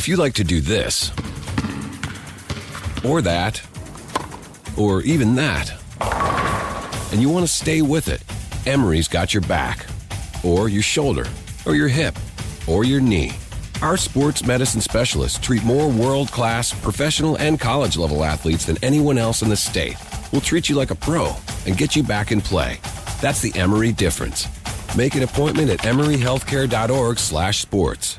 If you like to do this, or that, or even that, and you want to stay with it, Emory's got your back, or your shoulder, or your hip, or your knee. Our sports medicine specialists treat more world class, professional, and college level athletes than anyone else in the state. We'll treat you like a pro and get you back in play. That's the Emory difference. Make an appointment at emoryhealthcare.org/sports.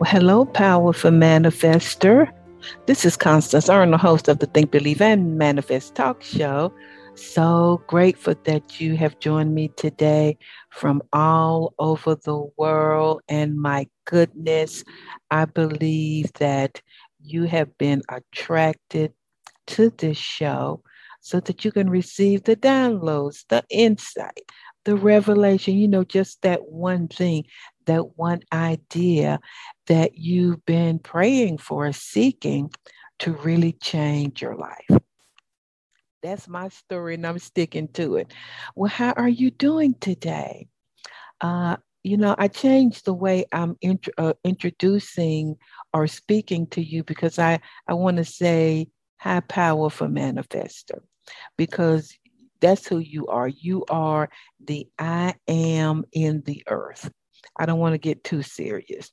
Well, hello, powerful manifester. This is Constance Arnold, host of the Think, Believe, and Manifest Talk Show. So grateful that you have joined me today from all over the world. And my goodness, I believe that you have been attracted to this show so that you can receive the downloads, the insight, the revelation, you know, just that one thing that one idea that you've been praying for, seeking to really change your life. That's my story, and I'm sticking to it. Well, how are you doing today? Uh, you know, I changed the way I'm int- uh, introducing or speaking to you because I, I want to say hi powerful manifester because that's who you are. You are the I am in the earth. I don't want to get too serious.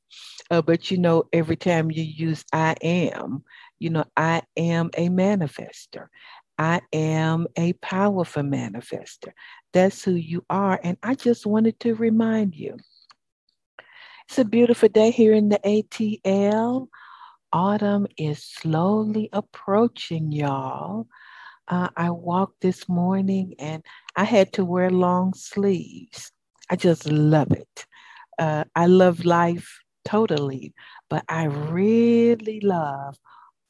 Uh, but you know, every time you use I am, you know, I am a manifester. I am a powerful manifester. That's who you are. And I just wanted to remind you it's a beautiful day here in the ATL. Autumn is slowly approaching, y'all. Uh, I walked this morning and I had to wear long sleeves. I just love it uh, I love life totally, but I really love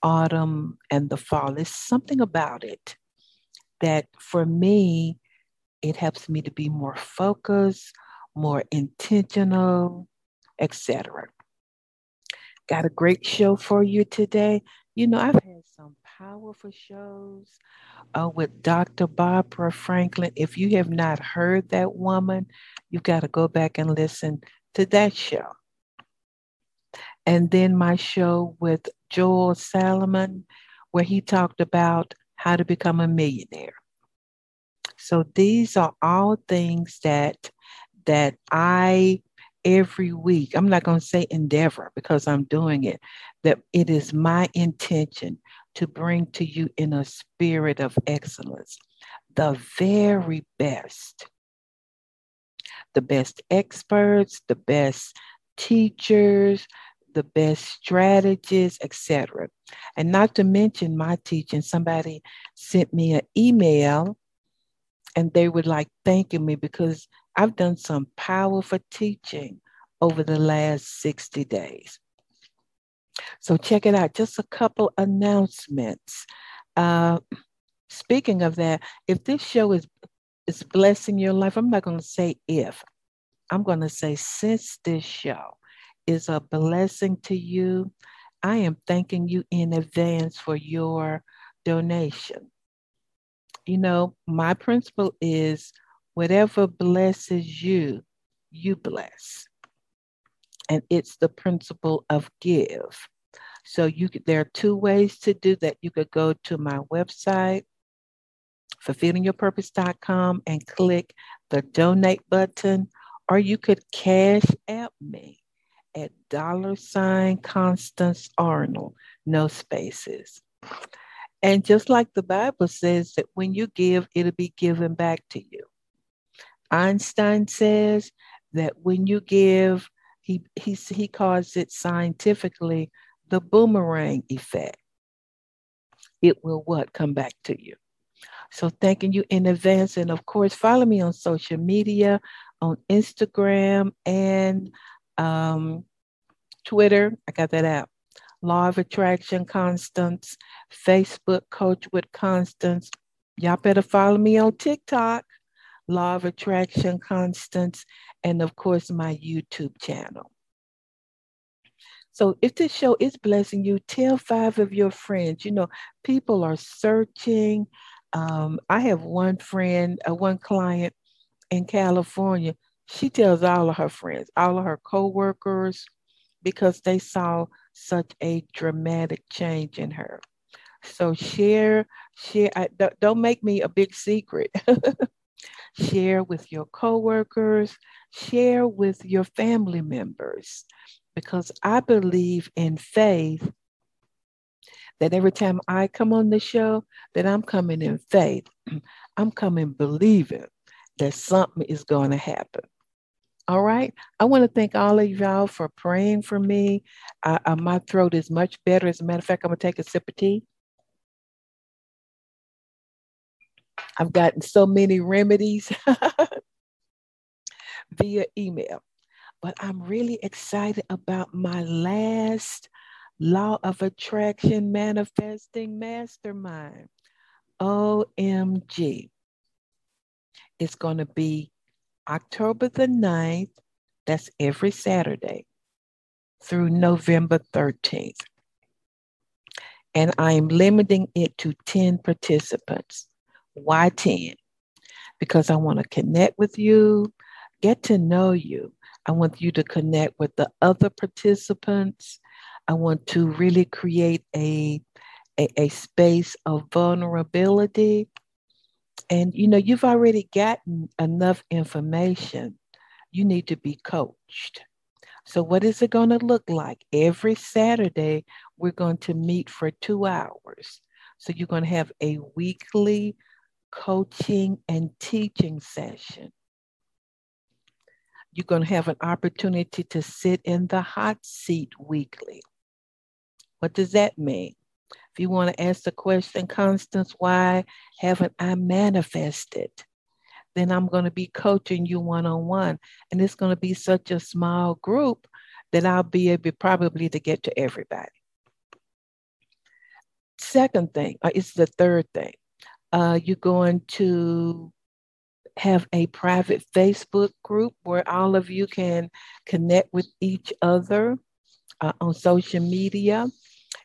autumn and the fall. There's something about it that for me, it helps me to be more focused, more intentional, etc. Got a great show for you today. You know, I've had some powerful shows uh, with Dr. Barbara Franklin. If you have not heard that woman, you've got to go back and listen to that show. And then my show with Joel Salomon, where he talked about how to become a millionaire. So these are all things that that I every week, I'm not going to say endeavor because I'm doing it, that it is my intention to bring to you in a spirit of excellence the very best the best experts, the best teachers, the best strategists, etc. And not to mention my teaching, somebody sent me an email and they were like thanking me because I've done some powerful teaching over the last 60 days. So check it out. Just a couple announcements. Uh, speaking of that, if this show is is blessing your life, I'm not going to say if, I'm going to say since this show is a blessing to you, I am thanking you in advance for your donation. You know, my principle is whatever blesses you, you bless. And it's the principle of give. So you there are two ways to do that. You could go to my website, fulfillingyourpurpose.com and click the donate button, or you could cash app me at dollar sign Constance Arnold, no spaces. And just like the Bible says that when you give, it'll be given back to you. Einstein says that when you give, he, he, he calls it scientifically the boomerang effect. It will what? Come back to you. So thanking you in advance. And of course, follow me on social media, on Instagram and um, Twitter. I got that app. Law of Attraction Constance, Facebook Coach with Constance. Y'all better follow me on TikTok, Law of Attraction Constance, and of course, my YouTube channel. So if this show is blessing you, tell five of your friends. You know, people are searching. Um, I have one friend, uh, one client in California. She tells all of her friends, all of her coworkers, because they saw such a dramatic change in her. So share, share. I, don't make me a big secret. share with your coworkers, share with your family members, because I believe in faith that every time I come on the show, that I'm coming in faith. I'm coming believing that something is going to happen. All right. I want to thank all of y'all for praying for me. My throat is much better. As a matter of fact, I'm going to take a sip of tea. I've gotten so many remedies via email, but I'm really excited about my last law of attraction manifesting mastermind. OMG. It's going to be October the 9th, that's every Saturday, through November 13th. And I'm limiting it to 10 participants. Why 10? Because I want to connect with you, get to know you. I want you to connect with the other participants. I want to really create a, a, a space of vulnerability and you know, you've already gotten enough information. You need to be coached. So, what is it going to look like? Every Saturday, we're going to meet for two hours. So, you're going to have a weekly coaching and teaching session. You're going to have an opportunity to sit in the hot seat weekly. What does that mean? If you want to ask the question, Constance, why haven't I manifested? Then I'm going to be coaching you one on one. And it's going to be such a small group that I'll be able probably to get to everybody. Second thing, uh, it's the third thing. Uh, you're going to have a private Facebook group where all of you can connect with each other uh, on social media.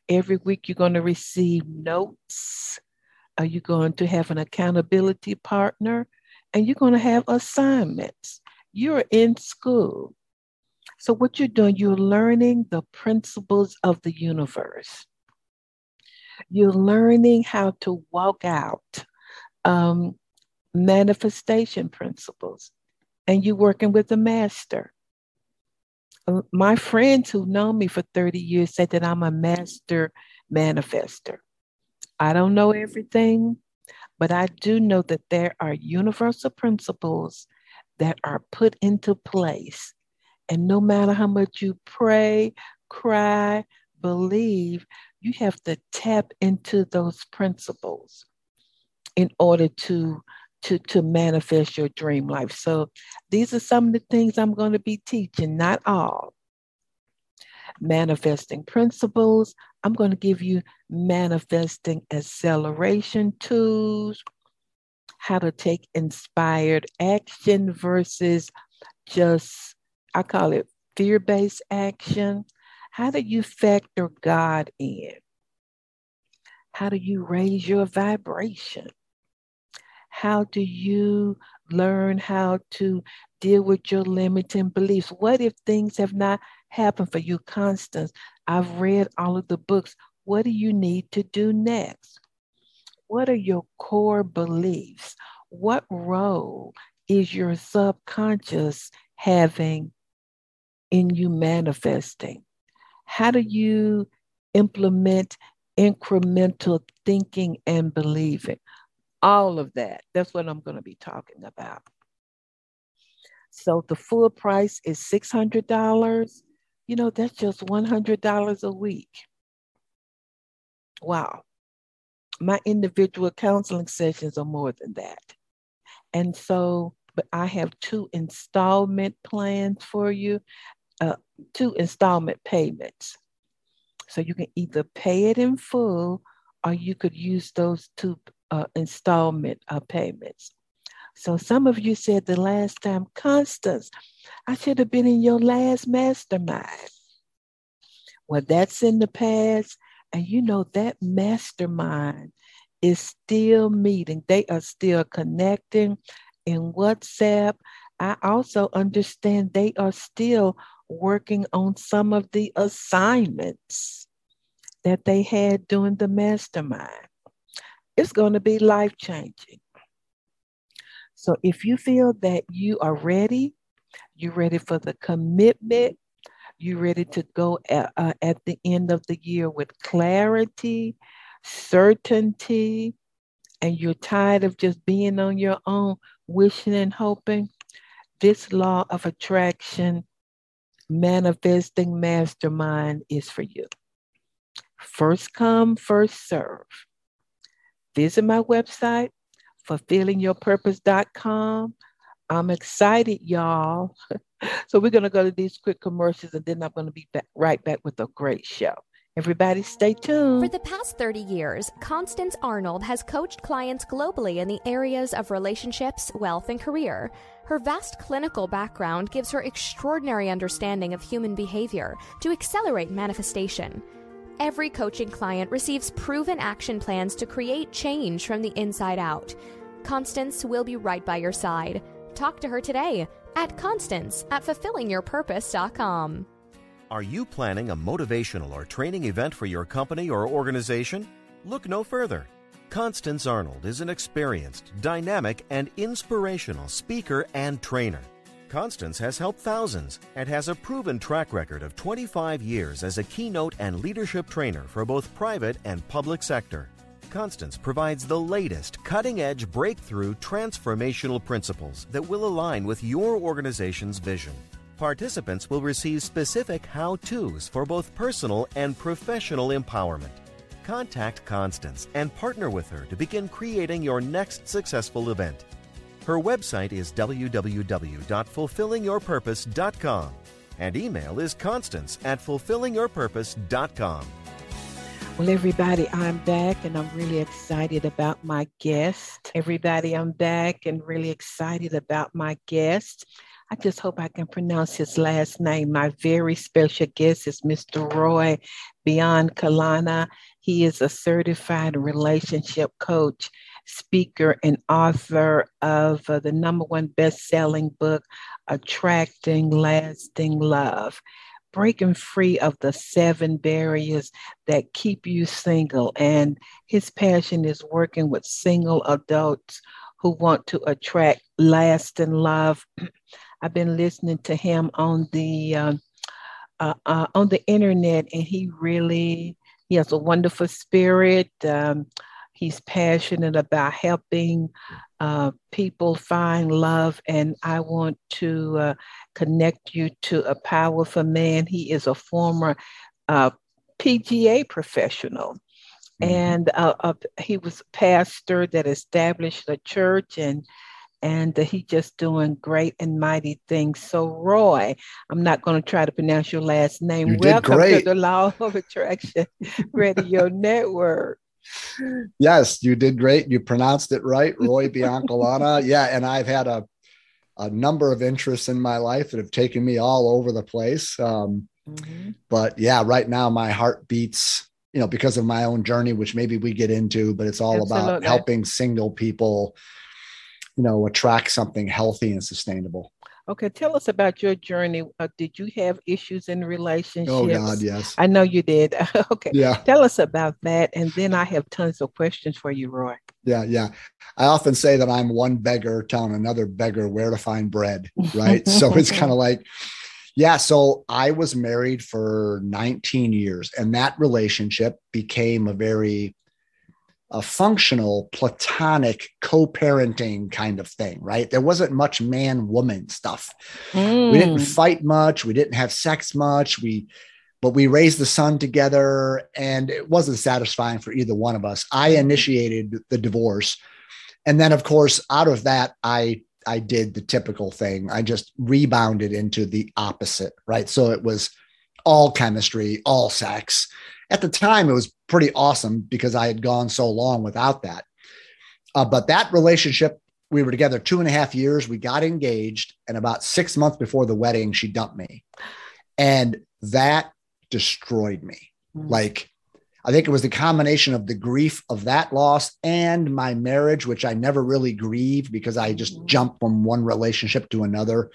Every week, you're going to receive notes. Are you going to have an accountability partner? And you're going to have assignments. You're in school. So, what you're doing, you're learning the principles of the universe. You're learning how to walk out um, manifestation principles, and you're working with the master my friends who know me for 30 years said that I'm a master manifester. I don't know everything, but I do know that there are universal principles that are put into place. And no matter how much you pray, cry, believe, you have to tap into those principles in order to to, to manifest your dream life. So these are some of the things I'm going to be teaching, not all. Manifesting principles. I'm going to give you manifesting acceleration tools, how to take inspired action versus just, I call it fear based action. How do you factor God in? How do you raise your vibration? How do you learn how to deal with your limiting beliefs? What if things have not happened for you, Constance? I've read all of the books. What do you need to do next? What are your core beliefs? What role is your subconscious having in you manifesting? How do you implement incremental thinking and believing? all of that. That's what I'm going to be talking about. So the full price is $600. You know, that's just $100 a week. Wow. my individual counseling sessions are more than that. And so, but I have two installment plans for you, uh, two installment payments. So you can either pay it in full or you could use those two uh, installment uh, payments. So some of you said the last time, Constance, I should have been in your last mastermind. Well, that's in the past. And you know, that mastermind is still meeting, they are still connecting in WhatsApp. I also understand they are still working on some of the assignments that they had during the mastermind. It's going to be life changing. So if you feel that you are ready, you're ready for the commitment, you're ready to go at, uh, at the end of the year with clarity, certainty, and you're tired of just being on your own, wishing and hoping, this law of attraction manifesting mastermind is for you. First come, first serve. Visit my website, fulfillingyourpurpose.com. I'm excited, y'all. so we're going to go to these quick commercials and then I'm going to be back, right back with a great show. Everybody stay tuned. For the past 30 years, Constance Arnold has coached clients globally in the areas of relationships, wealth, and career. Her vast clinical background gives her extraordinary understanding of human behavior to accelerate manifestation. Every coaching client receives proven action plans to create change from the inside out. Constance will be right by your side. Talk to her today at Constance at fulfillingyourpurpose.com. Are you planning a motivational or training event for your company or organization? Look no further. Constance Arnold is an experienced, dynamic, and inspirational speaker and trainer. Constance has helped thousands and has a proven track record of 25 years as a keynote and leadership trainer for both private and public sector. Constance provides the latest cutting edge breakthrough transformational principles that will align with your organization's vision. Participants will receive specific how to's for both personal and professional empowerment. Contact Constance and partner with her to begin creating your next successful event. Her website is www.fulfillingyourpurpose.com and email is constance at fulfillingyourpurpose.com. Well, everybody, I'm back and I'm really excited about my guest. Everybody, I'm back and really excited about my guest. I just hope I can pronounce his last name. My very special guest is Mr. Roy Biancalana. He is a certified relationship coach, speaker, and author of uh, the number one best selling book, Attracting Lasting Love. Breaking free of the seven barriers that keep you single. And his passion is working with single adults who want to attract lasting love I've been listening to him on the uh, uh, uh, on the internet, and he really he has a wonderful spirit. Um, he's passionate about helping uh, people find love, and I want to uh, connect you to a powerful man. He is a former uh, PGA professional. Mm-hmm. And he was a pastor that established a church and and uh, he's just doing great and mighty things. So, Roy, I'm not going to try to pronounce your last name. You Welcome to the Law of Attraction Radio Network. Yes, you did great. You pronounced it right, Roy Biancalana. yeah, and I've had a a number of interests in my life that have taken me all over the place. Um, mm-hmm. But yeah, right now my heart beats, you know, because of my own journey, which maybe we get into, but it's all Absolutely. about helping single people you know attract something healthy and sustainable. Okay tell us about your journey. Uh, did you have issues in relationships oh god yes. I know you did. Okay yeah. tell us about that and then i have tons of questions for you roy. Yeah yeah. I often say that i'm one beggar telling another beggar where to find bread right? So it's kind of like yeah so i was married for 19 years and that relationship became a very a functional platonic co-parenting kind of thing right there wasn't much man woman stuff mm. we didn't mm. fight much we didn't have sex much we but we raised the son together and it wasn't satisfying for either one of us. I initiated the divorce. And then of course, out of that, I I did the typical thing. I just rebounded into the opposite, right? So it was all chemistry, all sex. At the time, it was pretty awesome because I had gone so long without that. Uh, but that relationship, we were together two and a half years. We got engaged, and about six months before the wedding, she dumped me. And that destroyed me. Mm. Like, I think it was the combination of the grief of that loss and my marriage, which I never really grieved because I just mm. jumped from one relationship to another.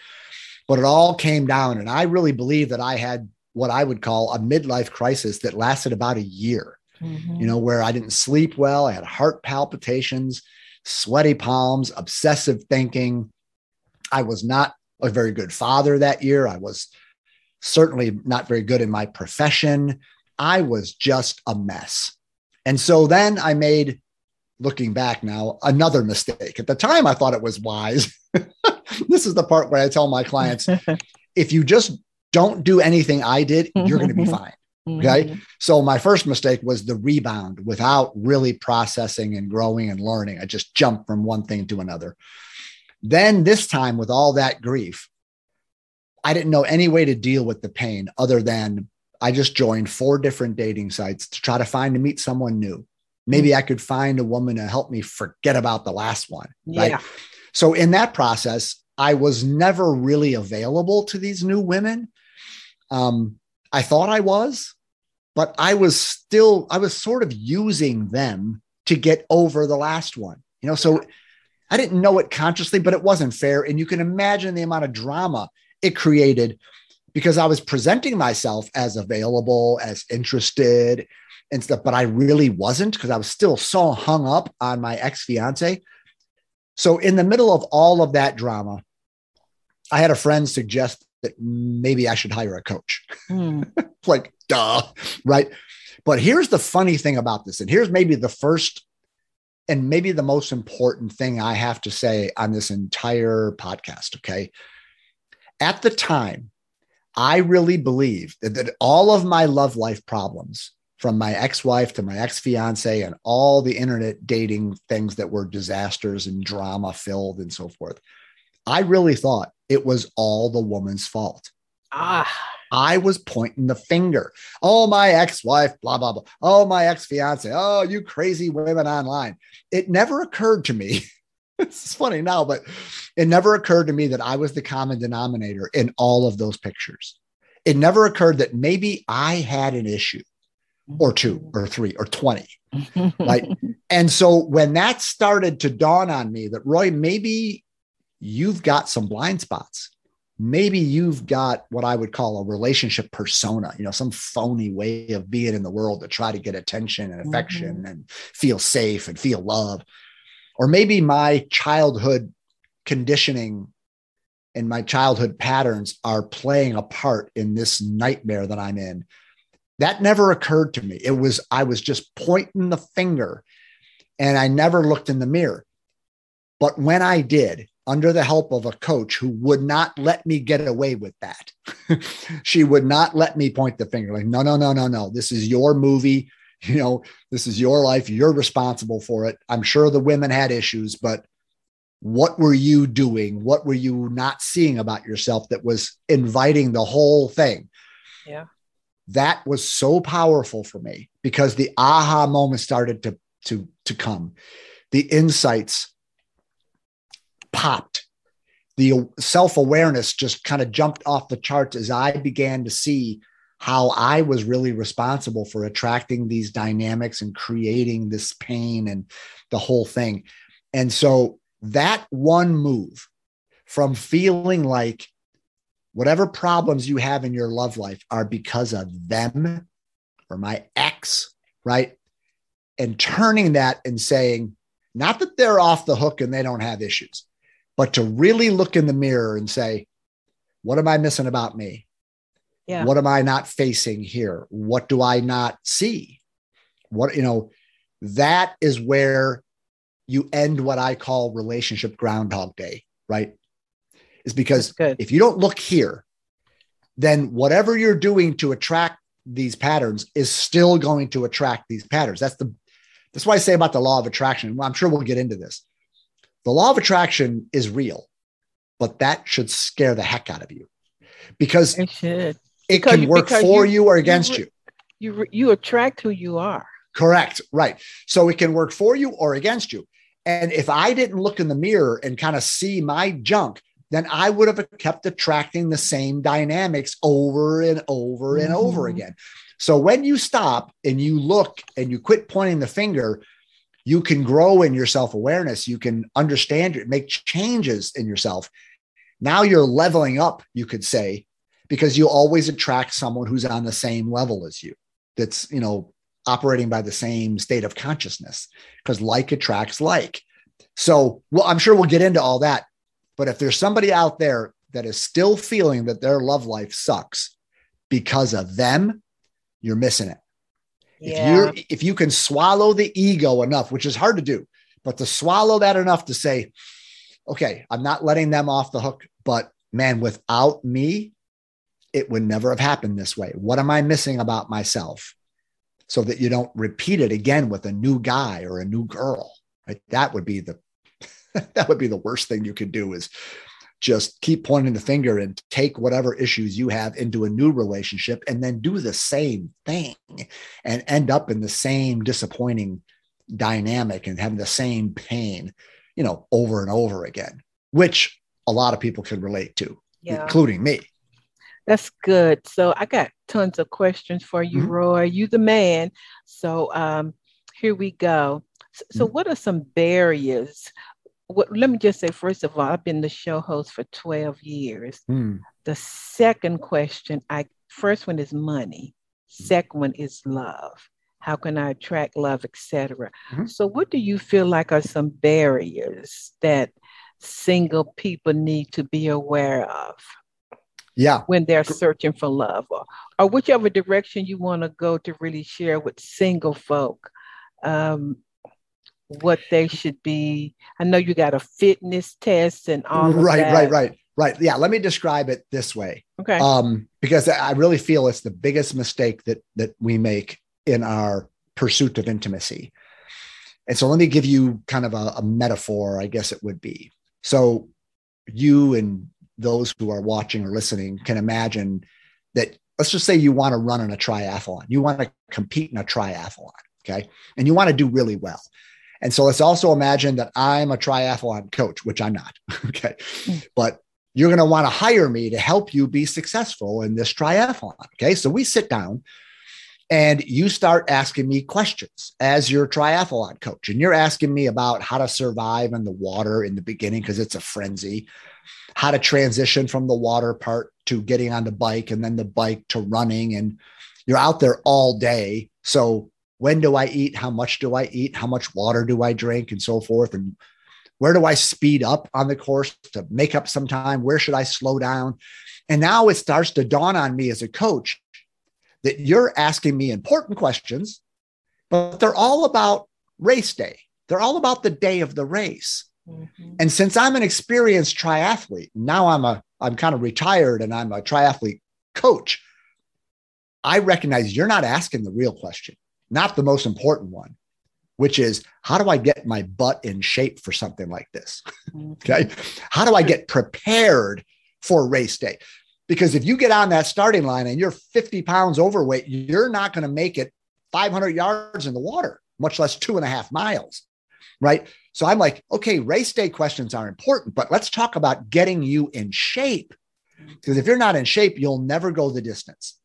But it all came down. And I really believe that I had what I would call a midlife crisis that lasted about a year, mm-hmm. you know, where I didn't sleep well. I had heart palpitations, sweaty palms, obsessive thinking. I was not a very good father that year. I was certainly not very good in my profession. I was just a mess. And so then I made, looking back now, another mistake. At the time, I thought it was wise. this is the part where I tell my clients if you just don't do anything I did, you're going to be fine. Okay. Mm-hmm. So my first mistake was the rebound without really processing and growing and learning. I just jumped from one thing to another. Then this time, with all that grief, I didn't know any way to deal with the pain other than I just joined four different dating sites to try to find to meet someone new. Maybe mm-hmm. I could find a woman to help me forget about the last one. Right. Yeah. So in that process, I was never really available to these new women. Um, I thought I was, but I was still, I was sort of using them to get over the last one. You know, so I didn't know it consciously, but it wasn't fair. And you can imagine the amount of drama it created because I was presenting myself as available, as interested and stuff, but I really wasn't because I was still so hung up on my ex fiance. So, in the middle of all of that drama, I had a friend suggest that maybe I should hire a coach. Mm. like, duh, right? But here's the funny thing about this, and here's maybe the first and maybe the most important thing I have to say on this entire podcast. Okay. At the time, I really believe that, that all of my love life problems, from my ex wife to my ex fiance, and all the internet dating things that were disasters and drama filled and so forth, I really thought it was all the woman's fault. Ah. I was pointing the finger. Oh, my ex wife, blah, blah, blah. Oh, my ex fiance. Oh, you crazy women online. It never occurred to me it's funny now, but it never occurred to me that I was the common denominator in all of those pictures. It never occurred that maybe I had an issue or two or three or 20. right. And so when that started to dawn on me that, Roy, maybe you've got some blind spots. Maybe you've got what I would call a relationship persona, you know, some phony way of being in the world to try to get attention and affection mm-hmm. and feel safe and feel love or maybe my childhood conditioning and my childhood patterns are playing a part in this nightmare that I'm in. That never occurred to me. It was, I was just pointing the finger and I never looked in the mirror. But when I did, under the help of a coach who would not let me get away with that, she would not let me point the finger like, no, no, no, no, no. This is your movie you know, this is your life. You're responsible for it. I'm sure the women had issues, but what were you doing? What were you not seeing about yourself that was inviting the whole thing? Yeah. That was so powerful for me because the aha moment started to to to come. The insights popped. The self-awareness just kind of jumped off the charts as I began to see how I was really responsible for attracting these dynamics and creating this pain and the whole thing. And so that one move from feeling like whatever problems you have in your love life are because of them or my ex, right? And turning that and saying, not that they're off the hook and they don't have issues, but to really look in the mirror and say, what am I missing about me? Yeah. What am I not facing here? What do I not see? What, you know, that is where you end what I call relationship groundhog day, right? Is because if you don't look here, then whatever you're doing to attract these patterns is still going to attract these patterns. That's the that's why I say about the law of attraction. I'm sure we'll get into this. The law of attraction is real, but that should scare the heck out of you because It should. it Because can work for you- you or against re- you. You you attract who you are. Correct. Right. So it can work for you or against you. And if I didn't look in the mirror and kind of see my junk, then I would have kept attracting the same dynamics over and over and over Mhm. again. So when you stop and you look and you quit pointing the finger, you can grow in your self awareness. You can understand it, make changes in yourself. Now you're leveling up, you could say, because you always attract someone who's on the same level as you. That's, you know, operating by the same state of consciousness because like attracts like. So, well, I'm sure we'll get into all that. But if there's somebody out there that is still feeling that their love life sucks because of them, you're missing it. If you if you can swallow the ego enough, which is hard to do, but to swallow that enough to say, okay, I'm not letting them off the hook, but man, without me, it would never have happened this way. What am I missing about myself? So that you don't repeat it again with a new guy or a new girl. Right? That would be the that would be the worst thing you could do is just keep pointing the finger and take whatever issues you have into a new relationship and then do the same thing and end up in the same disappointing dynamic and having the same pain, you know, over and over again, which a lot of people can relate to, yeah. including me. That's good. So I got tons of questions for you, Mhm. Roy. You the man. So um, here we go. S- So, Mhm. what are some barriers? What, let me just say, first of all, I've been the show host for 12 years. Hmm. The second question, I first one is money. Second one is love. How can I attract love, etc. Mhm. So, what do you feel like are some barriers that single people need to be aware of? Yeah. when they're searching for love or, or whichever direction you want to go to really share with single folk um, what they should be. I know you got a fitness test and all right, right, right, right. Yeah. Let me describe it this way. Okay. um, because I really feel it's the biggest mistake that that we make in our pursuit of intimacy. And so, let me give you kind of a, a metaphor, I guess it would be. So, you and those who are watching or listening can imagine that. Let's just say you want to run in a triathlon. You want to compete in a triathlon, okay, and you want to do really well. And so, let's also imagine that I'm a triathlon coach, which I'm not, okay, Mm. but you're going to want to hire me to help you be successful in this triathlon. Okay. So we sit down and you start asking me questions as your triathlon coach. And you're asking me about how to survive in the water in the beginning because it's a frenzy, how to transition from the water part to getting on the bike and then the bike to running. And you're out there all day. So when do I eat? How much do I eat? How much water do I drink? And so forth. And where do I speed up on the course to make up some time? Where should I slow down? And now it starts to dawn on me as a coach that you're asking me important questions, but they're all about race day. They're all about the day of the race. Mhm. And since I'm an experienced triathlete, now I'm a I'm kind of retired and I'm a triathlete coach. I recognize you're not asking the real question, not the most important one, which is how do I get my butt in shape for something like this? Mhm. Okay. How do I get prepared for race day? Because if you get on that starting line and you're 50 pounds overweight, you're not going to make it 500 yards in the water, much less two and a half miles. Right. So I'm like, okay, race day questions are important, but let's talk about getting you in shape. Because if you're not in shape, you'll never go the distance.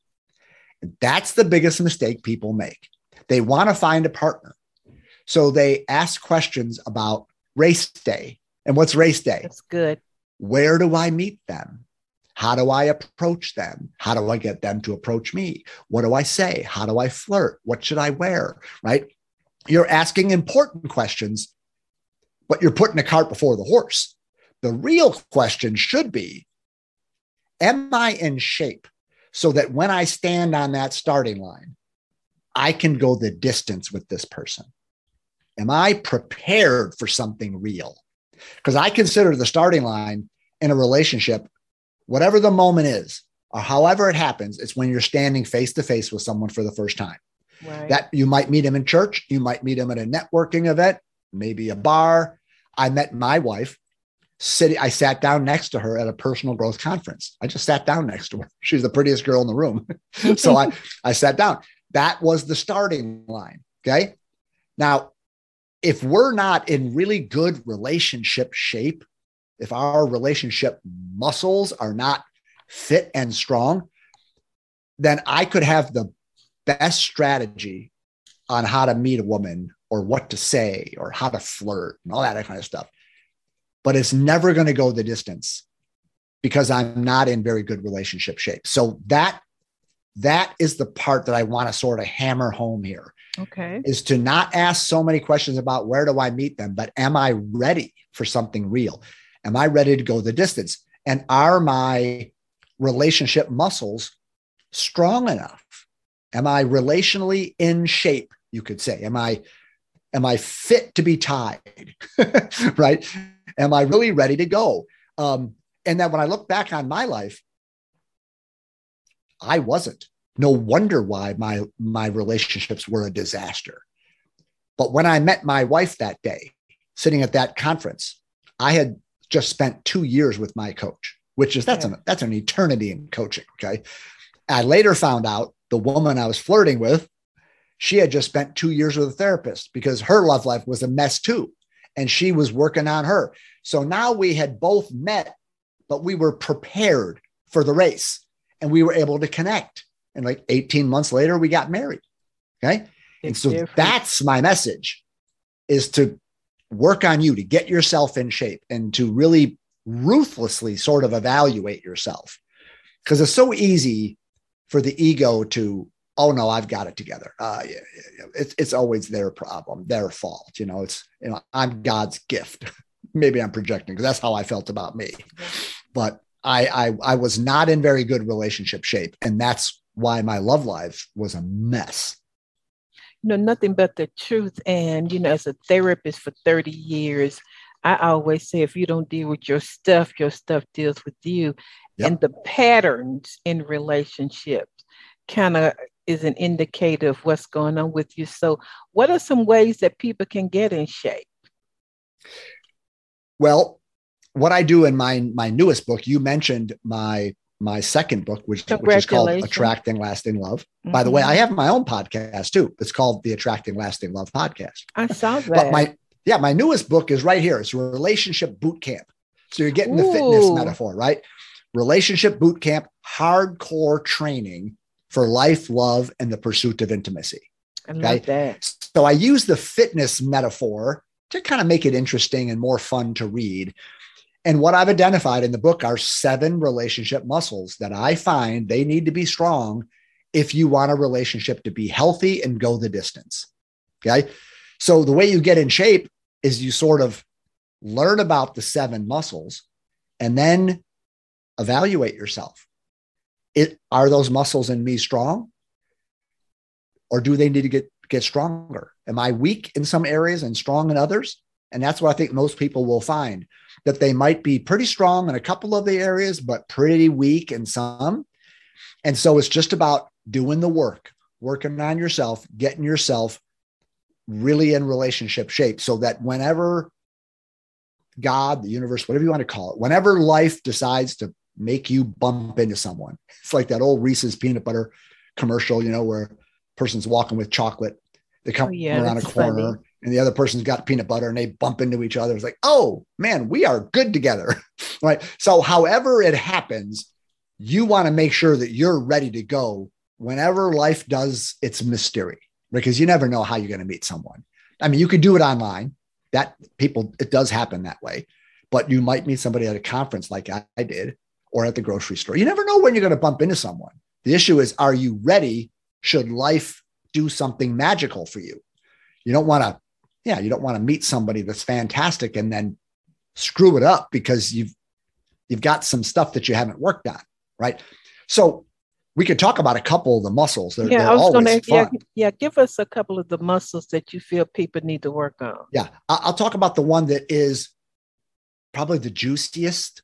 And that's the biggest mistake people make. They want to find a partner. So they ask questions about race day. And what's race day? That's good. Where do I meet them? How do I approach them? How do I get them to approach me? What do I say? How do I flirt? What should I wear? Right? You're asking important questions, but you're putting the cart before the horse. The real question should be Am I in shape so that when I stand on that starting line, I can go the distance with this person? Am I prepared for something real? Because I consider the starting line in a relationship, whatever the moment is, or however it happens, it's when you're standing face to face with someone for the first time. Right. That you might meet him in church, you might meet him at a networking event, maybe a bar. I met my wife sitting, I sat down next to her at a personal growth conference. I just sat down next to her. She's the prettiest girl in the room. so I, I sat down. That was the starting line. Okay. Now, if we're not in really good relationship shape, if our relationship muscles are not fit and strong, then I could have the best strategy on how to meet a woman or what to say or how to flirt and all that kind of stuff. But it's never going to go the distance because I'm not in very good relationship shape. So that that is the part that I want to sort of hammer home here. Okay. Is to not ask so many questions about where do I meet them, but am I ready for something real? Am I ready to go the distance? And are my relationship muscles strong enough? Am I relationally in shape? You could say, am I am I fit to be tied? right? Am I really ready to go? Um, and that when I look back on my life, I wasn't. No wonder why my my relationships were a disaster. But when I met my wife that day, sitting at that conference, I had just spent two years with my coach, which is that's an that's an eternity in coaching. Okay. I later found out the woman I was flirting with, she had just spent two years with a therapist because her love life was a mess too. And she was working on her. So now we had both met, but we were prepared for the race and we were able to connect. And like 18 months later, we got married. Okay. It's and so different. that's my message is to work on you to get yourself in shape and to really ruthlessly sort of evaluate yourself because it's so easy for the ego to oh no i've got it together uh, yeah, yeah, it's, it's always their problem their fault you know it's you know i'm god's gift maybe i'm projecting because that's how i felt about me but I, I i was not in very good relationship shape and that's why my love life was a mess you know nothing but the truth and you know as a therapist for 30 years i always say if you don't deal with your stuff your stuff deals with you yep. and the patterns in relationships kind of is an indicator of what's going on with you. So, what are some ways that people can get in shape? Well, what I do in my my newest book, you mentioned my my second book, which, which is called Attracting Lasting Love. Mm-hmm. By the way, mm-hmm. I have my own podcast too. It's called the Attracting Lasting Love podcast. I saw that. But my yeah, my newest book is right here. It's relationship boot camp. So you're getting Ooh. the fitness metaphor, right? Relationship boot camp, hardcore training for life, love, and the pursuit of intimacy. I okay? love that. So I use the fitness metaphor to kind of make it interesting and more fun to read. And what I've identified in the book are seven relationship muscles that I find they need to be strong if you want a relationship to be healthy and go the distance. Okay. So the way you get in shape is you sort of learn about the seven muscles and then evaluate yourself it are those muscles in me strong or do they need to get get stronger am i weak in some areas and strong in others and that's what i think most people will find that they might be pretty strong in a couple of the areas but pretty weak in some and so it's just about doing the work working on yourself getting yourself really in relationship shape so that whenever god the universe whatever you want to call it whenever life decides to make you bump into someone. It's like that old Reese's peanut butter commercial, you know, where person's walking with chocolate. They come oh, yeah, around a corner funny. And the other person's got peanut butter and they bump into each other. It's like, oh man, we are good together. right. So, however it happens, you want to make sure that you're ready to go whenever life does its mystery, because you never know how you're going to meet someone. I mean, you could do it online. That people, it does happen that way, but you might meet somebody at a conference like I, I did, or at the grocery store. You never know when you're going to bump into someone. The issue is, are you ready? Should life do something magical for you? You don't want to, yeah, you don't want to meet somebody that's fantastic and then screw it up because you've you've got some stuff that you haven't worked on, right? So we could talk about a couple of the muscles. They're, yeah, they're I was to yeah, yeah, give us a couple of the muscles that you feel people need to work on. Yeah, I'll talk about the one that is probably the juiciest.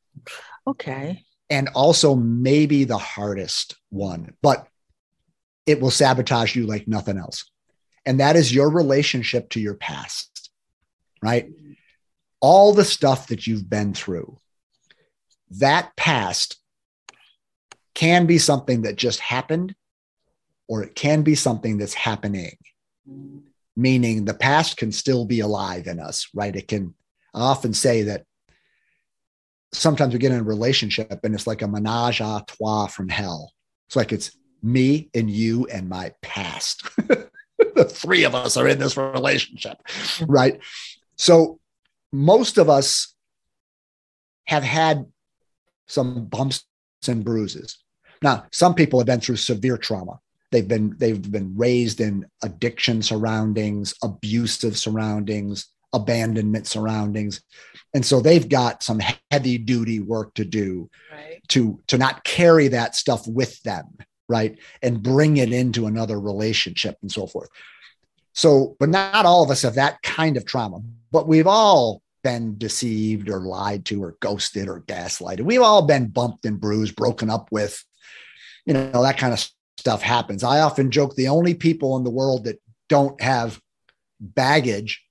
Okay and also maybe the hardest one, but it will sabotage you like nothing else. And that is your relationship to your past, right? All the stuff that you've been through, that past can be something that just happened, or it can be something that's happening, meaning the past can still be alive in us, right? It can, I often say that sometimes we get in a relationship and it's like a menage a trois from hell. It's like it's me and you and my past. the three of us are in this relationship, right? So most of us have had some bumps and bruises. Now, some people have been through severe trauma. They've been they've been raised in addiction surroundings, abusive surroundings, abandonment surroundings, and so they've got some heavy duty work to do right. to to not carry that stuff with them, right, and bring it into another relationship and so forth. So, but not all of us have that kind of trauma, but we've all been deceived or lied to or ghosted or gaslighted. We've all been bumped and bruised, broken up with, you know, that kind of stuff happens. I often joke the only people in the world that don't have baggage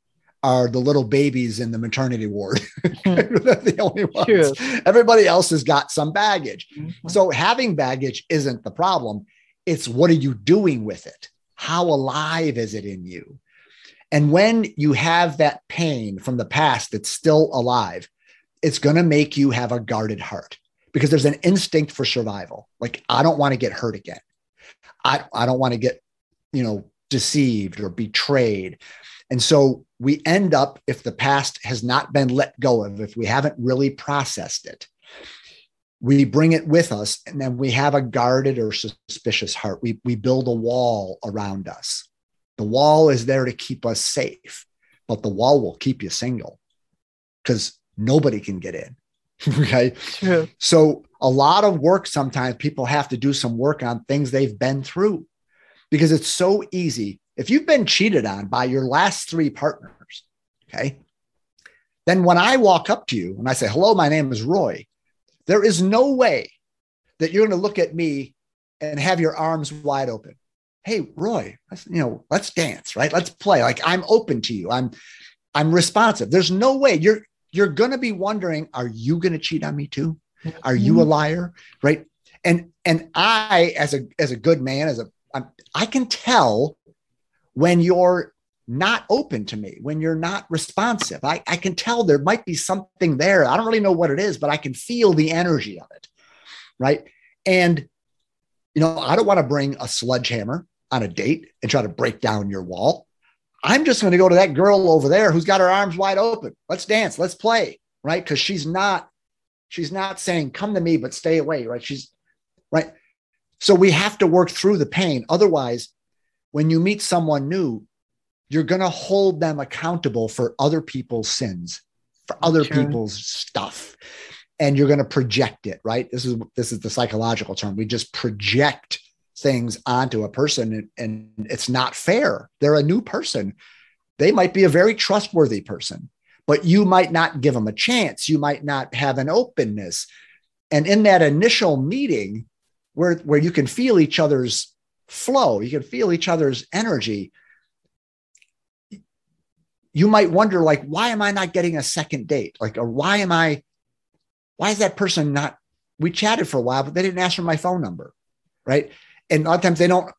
are the little babies in the maternity ward. Mm-hmm. the only ones. True. Everybody else has got some baggage. Mm-hmm. So having baggage isn't the problem. It's what are you doing with it? How alive is it in you? And when you have that pain from the past that's still alive, it's going to make you have a guarded heart because there's an instinct for survival. Like, I don't want to get hurt again. I, I don't want to get, you know, deceived or betrayed. And so we end up, if the past has not been let go of, if we haven't really processed it, we bring it with us and then we have a guarded or suspicious heart. We, we build a wall around us. The wall is there to keep us safe, but the wall will keep you single because nobody can get in. okay. True. So, a lot of work sometimes people have to do some work on things they've been through because it's so easy. If you've been cheated on by your last three partners, okay, then when I walk up to you and I say, hello, my name is Roy, there is no way that you're going to look at me and have your arms wide open. Hey roy you know let's dance right? Let's play. Like i'm open to you. I'm i'm responsive. There's no way. You're you're going to be wondering are you going to cheat on me too? Are you a mm-hmm. liar? Right? And and i as a as a good man as a I'm, i can tell when you're not open to me when you're not responsive I, I can tell there might be something there i don't really know what it is but i can feel the energy of it right and you know i don't want to bring a sledgehammer on a date and try to break down your wall. I'm just going to go to that girl over there who's got her arms wide open. Let's dance, let's play, right? Because she's not, she's not saying, come to me, but stay away, right? She's right. So we have to work through the pain. Otherwise, when you meet someone new, you're going to hold them accountable for other people's sins, for other sure. people's stuff. And you're going to project it, right? This is this is the psychological term. We just project things onto a person and, and it's not fair. They're a new person. They might be a very trustworthy person, but you might not give them a chance. You might not have an openness. And in that initial meeting, where, where you can feel each other's flow, you can feel each other's energy, you might wonder, like, why am I not getting a second date? Like, or why am I, why is that person not? We chatted for a while, but they didn't ask for my phone number, right? and a lot of times they don't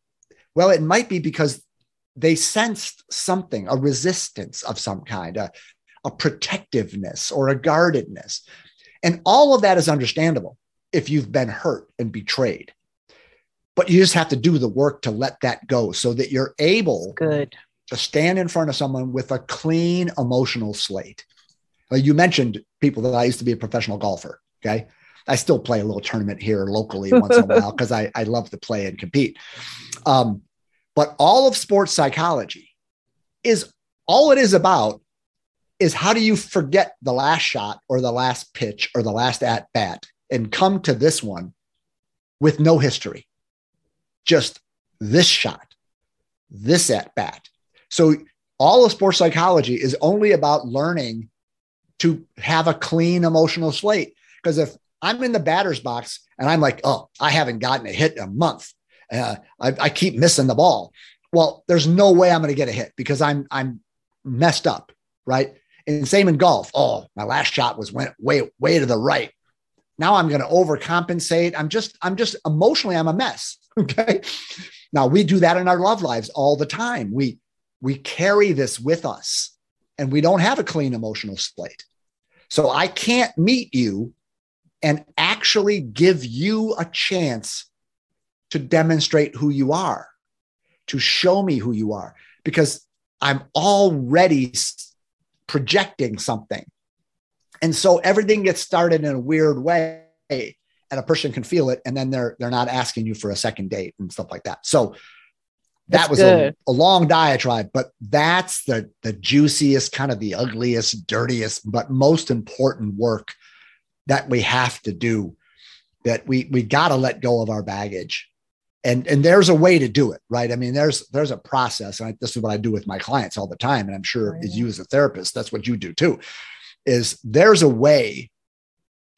well it might be because they sensed something a resistance of some kind a, a protectiveness or a guardedness and all of that is understandable if you've been hurt and betrayed but you just have to do the work to let that go so that you're able good. to stand in front of someone with a clean emotional slate. You mentioned people that i used to be a professional golfer okay? I still play a little tournament here locally once in a while because I, I love to play and compete. Um, but all of sports psychology is all it is about is how do you forget the last shot or the last pitch or the last at bat and come to this one with no history, just this shot, this at bat. So all of sports psychology is only about learning to have a clean emotional slate. Because if I'm in the batter's box and I'm like, oh, I haven't gotten a hit in a month. Uh, I, I keep missing the ball. Well, there's no way I'm going to get a hit because I'm I'm messed up, right? And same in golf. Oh, my last shot was went way way to the right. Now I'm going to overcompensate. I'm just I'm just emotionally I'm a mess. Okay. Now we do that in our love lives all the time. We we carry this with us and we don't have a clean emotional slate. So I can't meet you and actually give you a chance to demonstrate who you are, to show me who you are, because I'm already projecting something. And so everything gets started in a weird way and a person can feel it and then they're they're not asking you for a second date and stuff like that. So that that's was a, a, long diatribe, but that's the the juiciest, kind of the ugliest, dirtiest, but most important work that we have to do. That we we got to let go of our baggage, and and there's a way to do it, right? I mean, there's there's a process, and I, this is what I do with my clients all the time, and I'm sure oh, right. as you as a therapist, that's what you do too. Is there's a way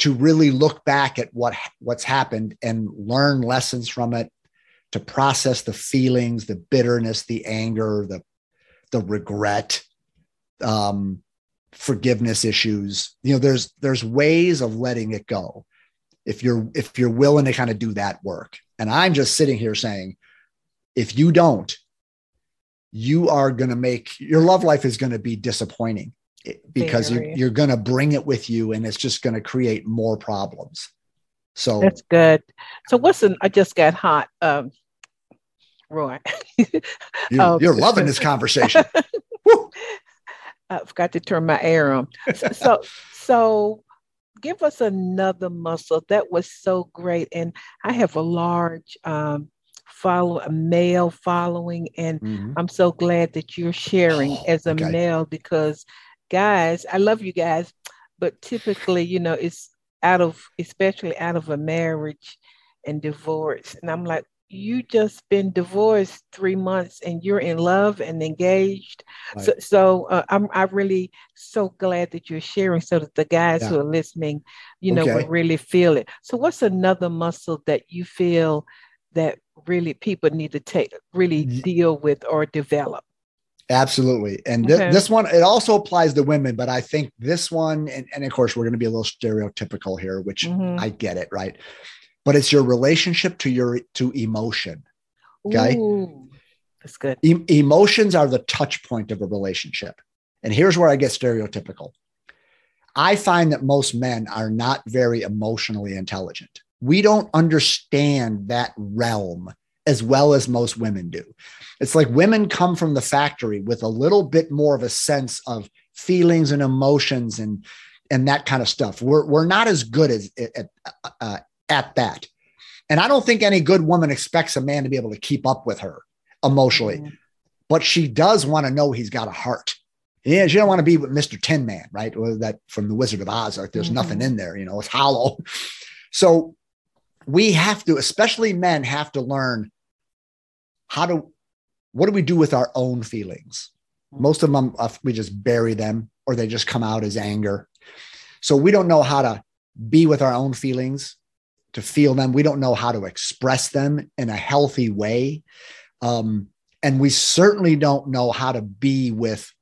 to really look back at what what's happened and learn lessons from it to process the feelings, the bitterness, the anger, the the regret, um, forgiveness issues. You know, there's there's ways of letting it go if you're if you're willing to kind of do that work. And I'm just sitting here saying, if you don't, you are going to make your love life is going to be disappointing because you're, you're going to bring it with you and it's just going to create more problems. So that's good. So what's an, I just got hot. Um, Roy. you, are um, loving this conversation. I forgot to turn my air on. So, so, so, give us another muscle. That was so great. And I have a large um, follow a male following, and mm-hmm. I'm so glad that you're sharing as a okay. male because, guys, I love you guys, but typically, you know, it's out of, especially out of a marriage and divorce, and I'm like, you just been divorced three months and you're in love and engaged. Right. So, so uh, I'm I really so glad that you're sharing so that the guys yeah. who are listening, you know, okay. will really feel it. So, what's another muscle that you feel that really people need to take really deal with or develop? Absolutely. And th- okay. this one, it also applies to women, but I think this one, and, and of course, we're going to be a little stereotypical here, which mm-hmm. I get it, right? but it's your relationship to your to emotion. Okay. Ooh, that's good. E- emotions are the touch point of a relationship. And here's where I get stereotypical. I find that most men are not very emotionally intelligent. We don't understand that realm as well as most women do. It's like women come from the factory with a little bit more of a sense of feelings and emotions and and that kind of stuff. We're we're not as good as at, uh, at that. And I don't think any good woman expects a man to be able to keep up with her emotionally, mm-hmm. but she does want to know he's got a heart. Yeah, she don't want to be with Mr. Tin Man, right? Or that from the Wizard of Oz, like there's mm-hmm. nothing in there, you know, it's hollow. So we have to, especially men, have to learn how do what do we do with our own feelings? Most of them, uh, we just bury them or they just come out as anger. So we don't know how to be with our own feelings to feel them. We don't know how to express them in a healthy way. Um, and we certainly don't know how to be with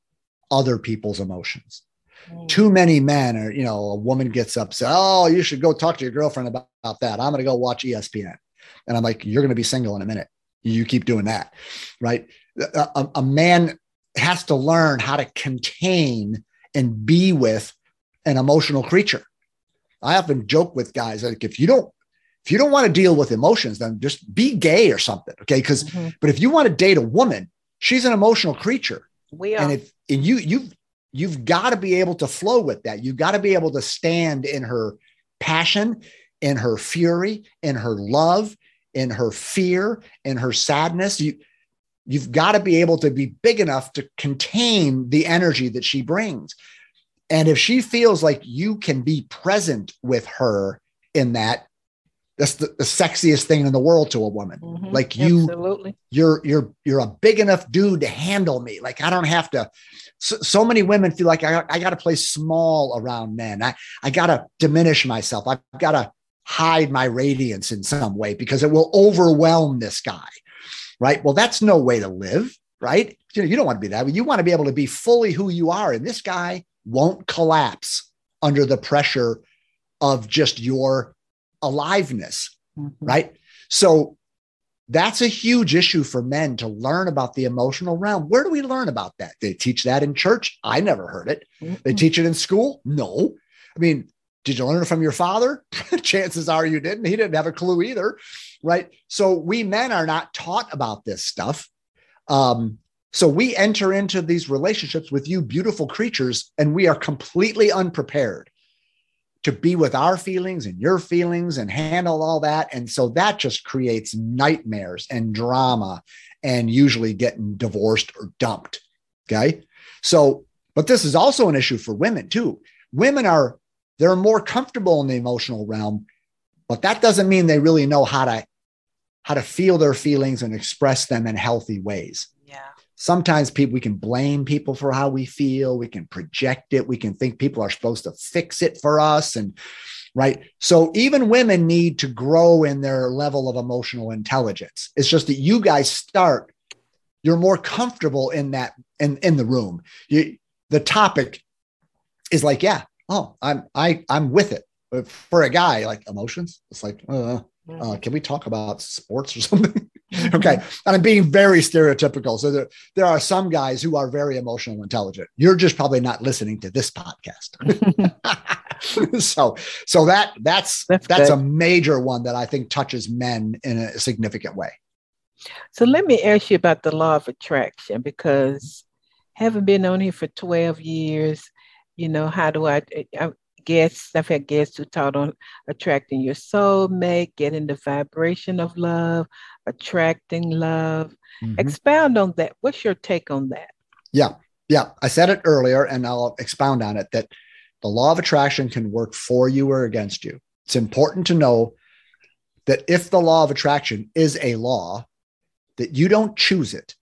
other people's emotions. Mm. Too many men are, you know, a woman gets upset. Oh, you should go talk to your girlfriend about, about that. I'm going to go watch ESPN. And I'm like, you're going to be single in a minute. You keep doing that. Right. A, a man has to learn how to contain and be with an emotional creature. I often joke with guys like if you don't if you don't want to deal with emotions, then just be gay or something. Okay. Because, mm-hmm. but if you want to date a woman, she's an emotional creature. We are. And if, and you, you've, you've got to be able to flow with that. You've got to be able to stand in her passion, in her fury, in her love, in her fear, in her sadness. You, you've got to be able to be big enough to contain the energy that she brings. And if she feels like you can be present with her in that, that's the, the sexiest thing in the world to a woman. Mm-hmm. Like you, Absolutely. you're you're you're a big enough dude to handle me. Like I don't have to so, so many women feel like I, I got to play small around men. I, I got to diminish myself. I've got to hide my radiance in some way because it will overwhelm this guy. Right. Well, that's no way to live. Right. You know, you don't want to be that. You want to be able to be fully who you are. And this guy won't collapse under the pressure of just your aliveness. Mm-hmm. Right. So that's a huge issue for men to learn about the emotional realm. Where do we learn about that? They teach that in church. I never heard it. Mm-hmm. They teach it in school. No. I mean, did you learn it from your father? Chances are you didn't. He didn't have a clue either. Right. So we men are not taught about this stuff. Um, so we enter into these relationships with you, beautiful creatures, and we are completely unprepared to be with our feelings and your feelings and handle all that. And so that just creates nightmares and drama and usually getting divorced or dumped. Okay. So, but this is also an issue for women too. Women are, they're more comfortable in the emotional realm, but that doesn't mean they really know how to, how to feel their feelings and express them in healthy ways. Yeah. sometimes people we can blame people for how we feel. We can project it. We can think people are supposed to fix it for us and right? So even women need to grow in their level of emotional intelligence. It's just that you guys start you're more comfortable in that in in the room. You the topic is like yeah oh i'm i i'm with it but for a guy like emotions it's like uh, uh, can we talk about sports or something okay. And I'm being very stereotypical. So there, there are some guys who are very emotional intelligent. You're just probably not listening to this podcast. so so that that's that's, that's a major one that I think touches men in a significant way. So let me ask you about the law of attraction because having been on here for 12 years, you know, how do I, I guests, I've had guests who taught on attracting your soulmate, getting the vibration of love, attracting love. Mm-hmm. Expound on that. What's your take on that? Yeah. Yeah. I said it earlier and I'll expound on it that the law of attraction can work for you or against you. It's important to know that if the law of attraction is a law, that you don't choose it.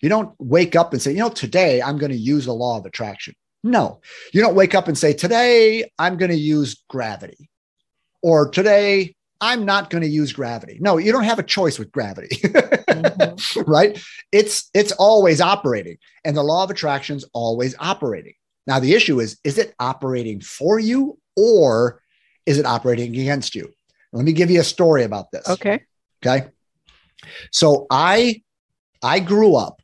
You don't wake up and say, you know, today I'm going to use the law of attraction. No, you don't wake up and say, Today I'm going to use gravity, or today I'm not going to use gravity. No, you don't have a choice with gravity. mm-hmm. right? It's it's always operating and the law of attraction is always operating. Now the issue is is it operating for you or is it operating against you? Let me give you a story about this. Okay. Okay. So I I grew up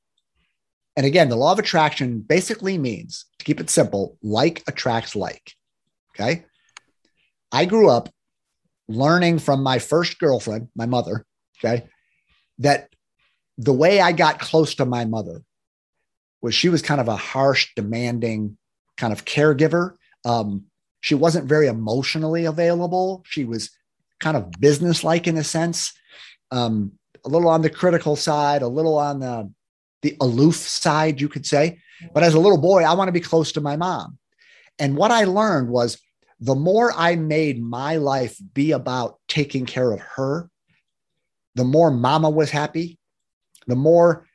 and again, the law of attraction basically means, to keep it simple, like attracts like. Okay. I grew up learning from my first girlfriend, my mother, okay, that the way I got close to my mother was she was kind of a harsh, demanding kind of caregiver. Um, she wasn't very emotionally available. She was kind of businesslike in a sense, um, a little on the critical side, a little on the the aloof side, you could say. But as a little boy, I want to be close to my mom. And what I learned was the more I made my life be about taking care of her, the more mama was happy, the more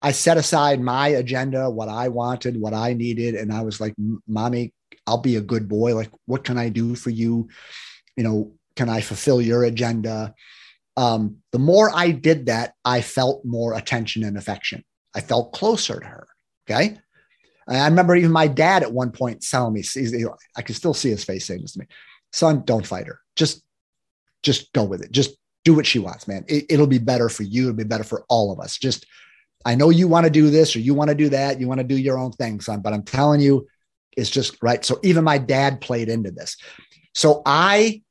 I set aside my agenda, what I wanted, what I needed. And I was like, mommy, I'll be a good boy. Like, what can I do for you? You know, can I fulfill your agenda? Um, the more I did that, I felt more attention and affection. I felt closer to her. Okay. I remember even my dad at one point telling me, I can still see his face saying this to me, son, don't fight her. Just, just go with it. Just do what she wants, man. It, will be better for you. It'll be better for all of us. Just, I know you want to do this or you want to do that. You want to do your own thing, son, but I'm telling you, it's just right. So even my dad played into this. So I,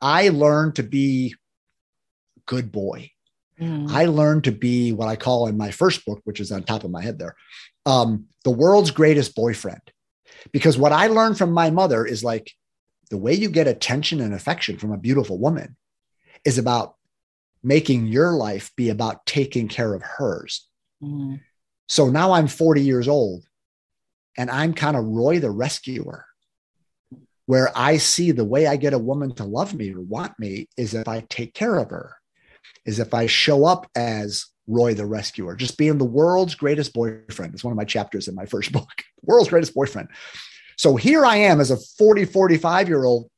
I learned to be good boy. Mm. I learned to be what I call in my first book, which is on top of my head there, um, the world's greatest boyfriend. Because what I learned from my mother is like the way you get attention and affection from a beautiful woman is about making your life be about taking care of hers. Mm. So now I'm 40 years old and I'm kind of Roy the rescuer, where I see the way I get a woman to love me or want me is if I take care of her is if I show up as Roy the Rescuer, just being the world's greatest boyfriend. It's one of my chapters in my first book, world's greatest boyfriend. So here I am as a 40, 45 year old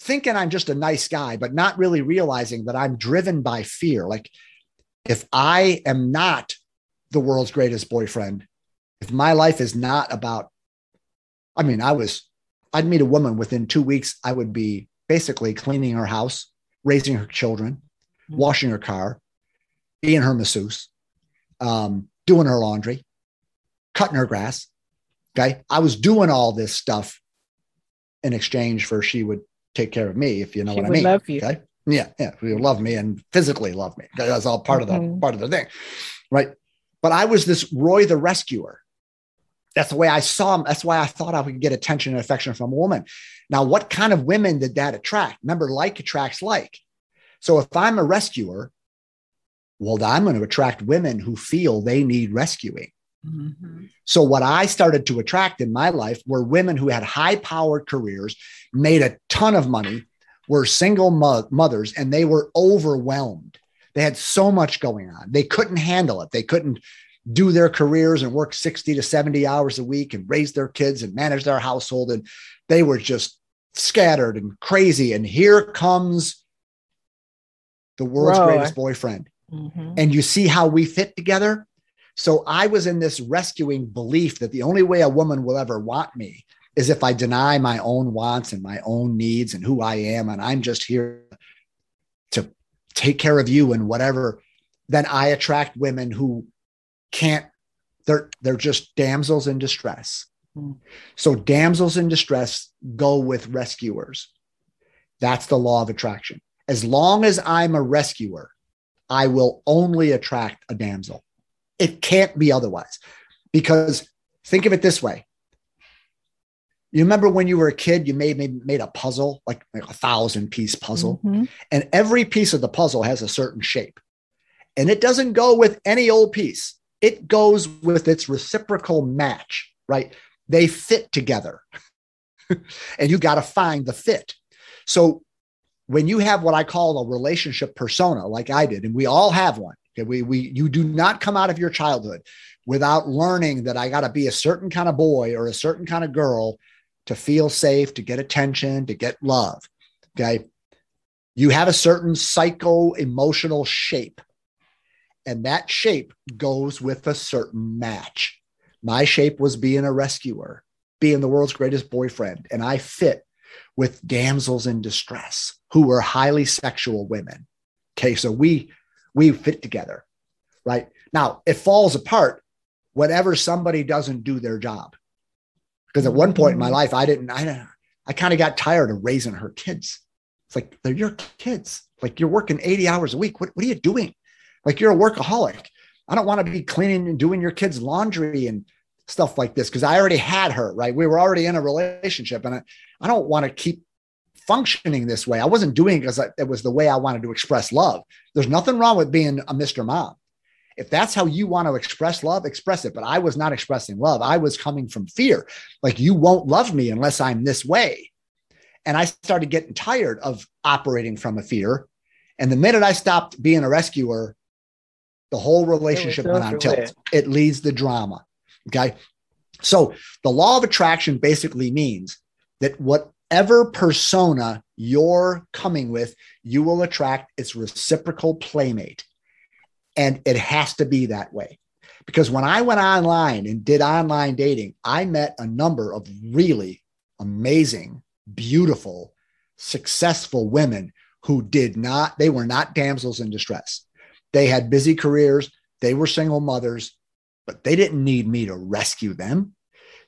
thinking I'm just a nice guy, but not really realizing that I'm driven by fear. Like, if I am not the world's greatest boyfriend, if my life is not about, I mean, I was, I'd meet a woman within two weeks, I would be basically cleaning her house, raising her children, mm-hmm. washing her car, being her masseuse, um, doing her laundry, cutting her grass. Okay. I was doing all this stuff in exchange for she would take care of me, if you know she what I mean. Love you. Okay. Yeah. Yeah. She would love me and physically love me. That's all part mm-hmm. of the mm-hmm. part of the thing. Right. But I was this Roy the rescuer. That's the way I saw him. That's why I thought I would get attention and affection from a woman. Now, what kind of women did that attract? Remember, like attracts like. So if I'm a rescuer, well, I'm going to attract women who feel they need rescuing. Mm-hmm. So, what I started to attract in my life were women who had high powered careers, made a ton of money, were single mo- mothers, and they were overwhelmed. They had so much going on. They couldn't handle it. They couldn't do their careers and work 60 to 70 hours a week and raise their kids and manage their household. And they were just scattered and crazy. And here comes the world's Roy. greatest boyfriend. Mm-hmm. And you see how we fit together. So I was in this rescuing belief that the only way a woman will ever want me is if I deny my own wants and my own needs and who I am. And I'm just here to take care of you and whatever. Then I attract women who can't, they're, they're just damsels in distress. Mm. So damsels in distress go with rescuers. That's the law of attraction. As long as I'm a rescuer, I will only attract a damsel. It can't be otherwise. Because think of it this way. You remember when you were a kid, you made made a puzzle, like, like a thousand piece puzzle, mm-hmm. and every piece of the puzzle has a certain shape. And it doesn't go with any old piece. It goes with its reciprocal match, right? They fit together. and you got to find the fit. So when you have what I call a relationship persona, like I did, and we all have one, okay, we, we, you do not come out of your childhood without learning that I got to be a certain kind of boy or a certain kind of girl to feel safe, to get attention, to get love. Okay. You have a certain psycho emotional shape, and that shape goes with a certain match. My shape was being a rescuer, being the world's greatest boyfriend, and I fit with damsels in distress who were highly sexual women. Okay, so we we fit together, right? Now it falls apart whenever somebody doesn't do their job. Because at one point in my mm-hmm. life, I didn't, I I kind of got tired of raising her kids. It's like they're your kids. Like you're working 80 hours a week. What, what are you doing? Like you're a workaholic. I don't want to be cleaning and doing your kids' laundry and stuff like this because I already had her, right? We were already in a relationship and I, I don't want to keep functioning this way. I wasn't doing it because it was the way I wanted to express love. There's nothing wrong with being a Mr. Mom. If that's how you want to express love, express it. But I was not expressing love. I was coming from fear. Like, you won't love me unless I'm this way. And I started getting tired of operating from a fear. And the minute I stopped being a rescuer, the whole relationship went on tilt. It leads the drama. Okay. So the law of attraction basically means that whatever persona you're coming with, you will attract its reciprocal playmate. And it has to be that way. Because when I went online and did online dating, I met a number of really amazing, beautiful, successful women who did not, they were not damsels in distress. They had busy careers, they were single mothers, but they didn't need me to rescue them.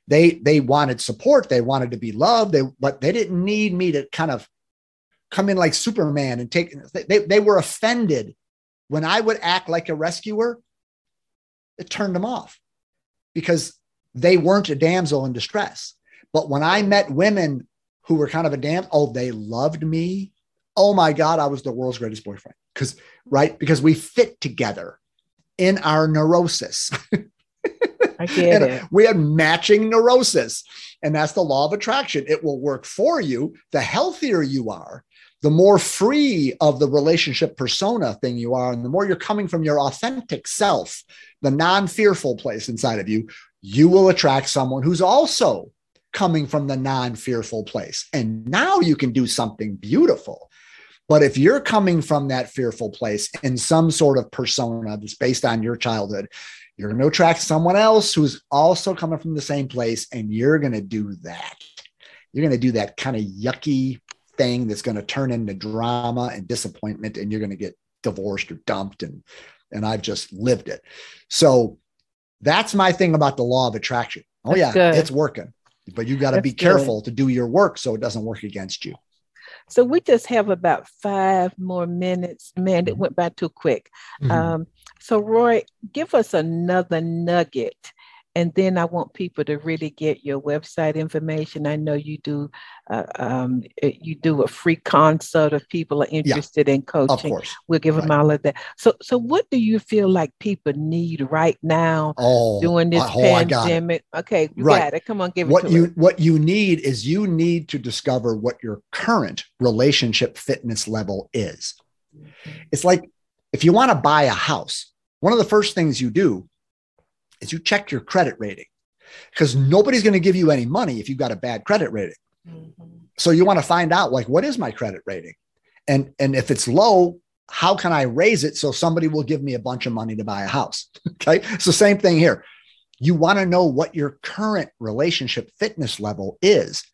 They they wanted support. They wanted to be loved. They but they didn't need me to kind of come in like superman and take they, they were offended. When i would act like a rescuer it turned them off because they weren't a damsel in distress. But when i met women who were kind of a damn oh they loved me. Oh my god i was the world's greatest boyfriend. Because right? Because we fit together in our neurosis get it. We had matching neurosis. And that's the law of attraction. It will work for you. The healthier you are, the more free of the relationship persona thing you are, and the more you're coming from your authentic self, the non fearful place inside of you, you will attract someone who's also coming from the non fearful place. And now you can do something beautiful. But if you're coming from that fearful place in some sort of persona that's based on your childhood, you're going to attract someone else who's also coming from the same place, and you're going to do that. You're going to do that kind of yucky thing that's going to turn into drama and disappointment, and you're going to get divorced or dumped. And and I've just lived it. So that's my thing about the law of attraction. Oh that's yeah, good. it's working, but you got to be careful good. to do your work so it doesn't work against you. So we just have about five more minutes. Man, it went by too quick. Mm-hmm. Um, so Roy, give us another nugget and then I want people to really get your website information. I know you do. Uh, um, eh, you do a free consult if people are interested yeah, in coaching. Of course. We'll give right. them all of that. So, so what do you feel like people need right now oh, during this oh, pandemic? Okay, you right. got it. Come on, give what it What you what you need is you need to discover what your current relationship fitness level is. It's like if you want to buy a house, one of the first things you do is you check your credit rating because nobody's going to give you any money if you've got a bad credit rating. Mm-hmm. So you want to find out like what is my credit rating? And and if it's low, how can I raise it so somebody will give me a bunch of money to buy a house? okay? So same thing here. You want to know what your current relationship fitness level is.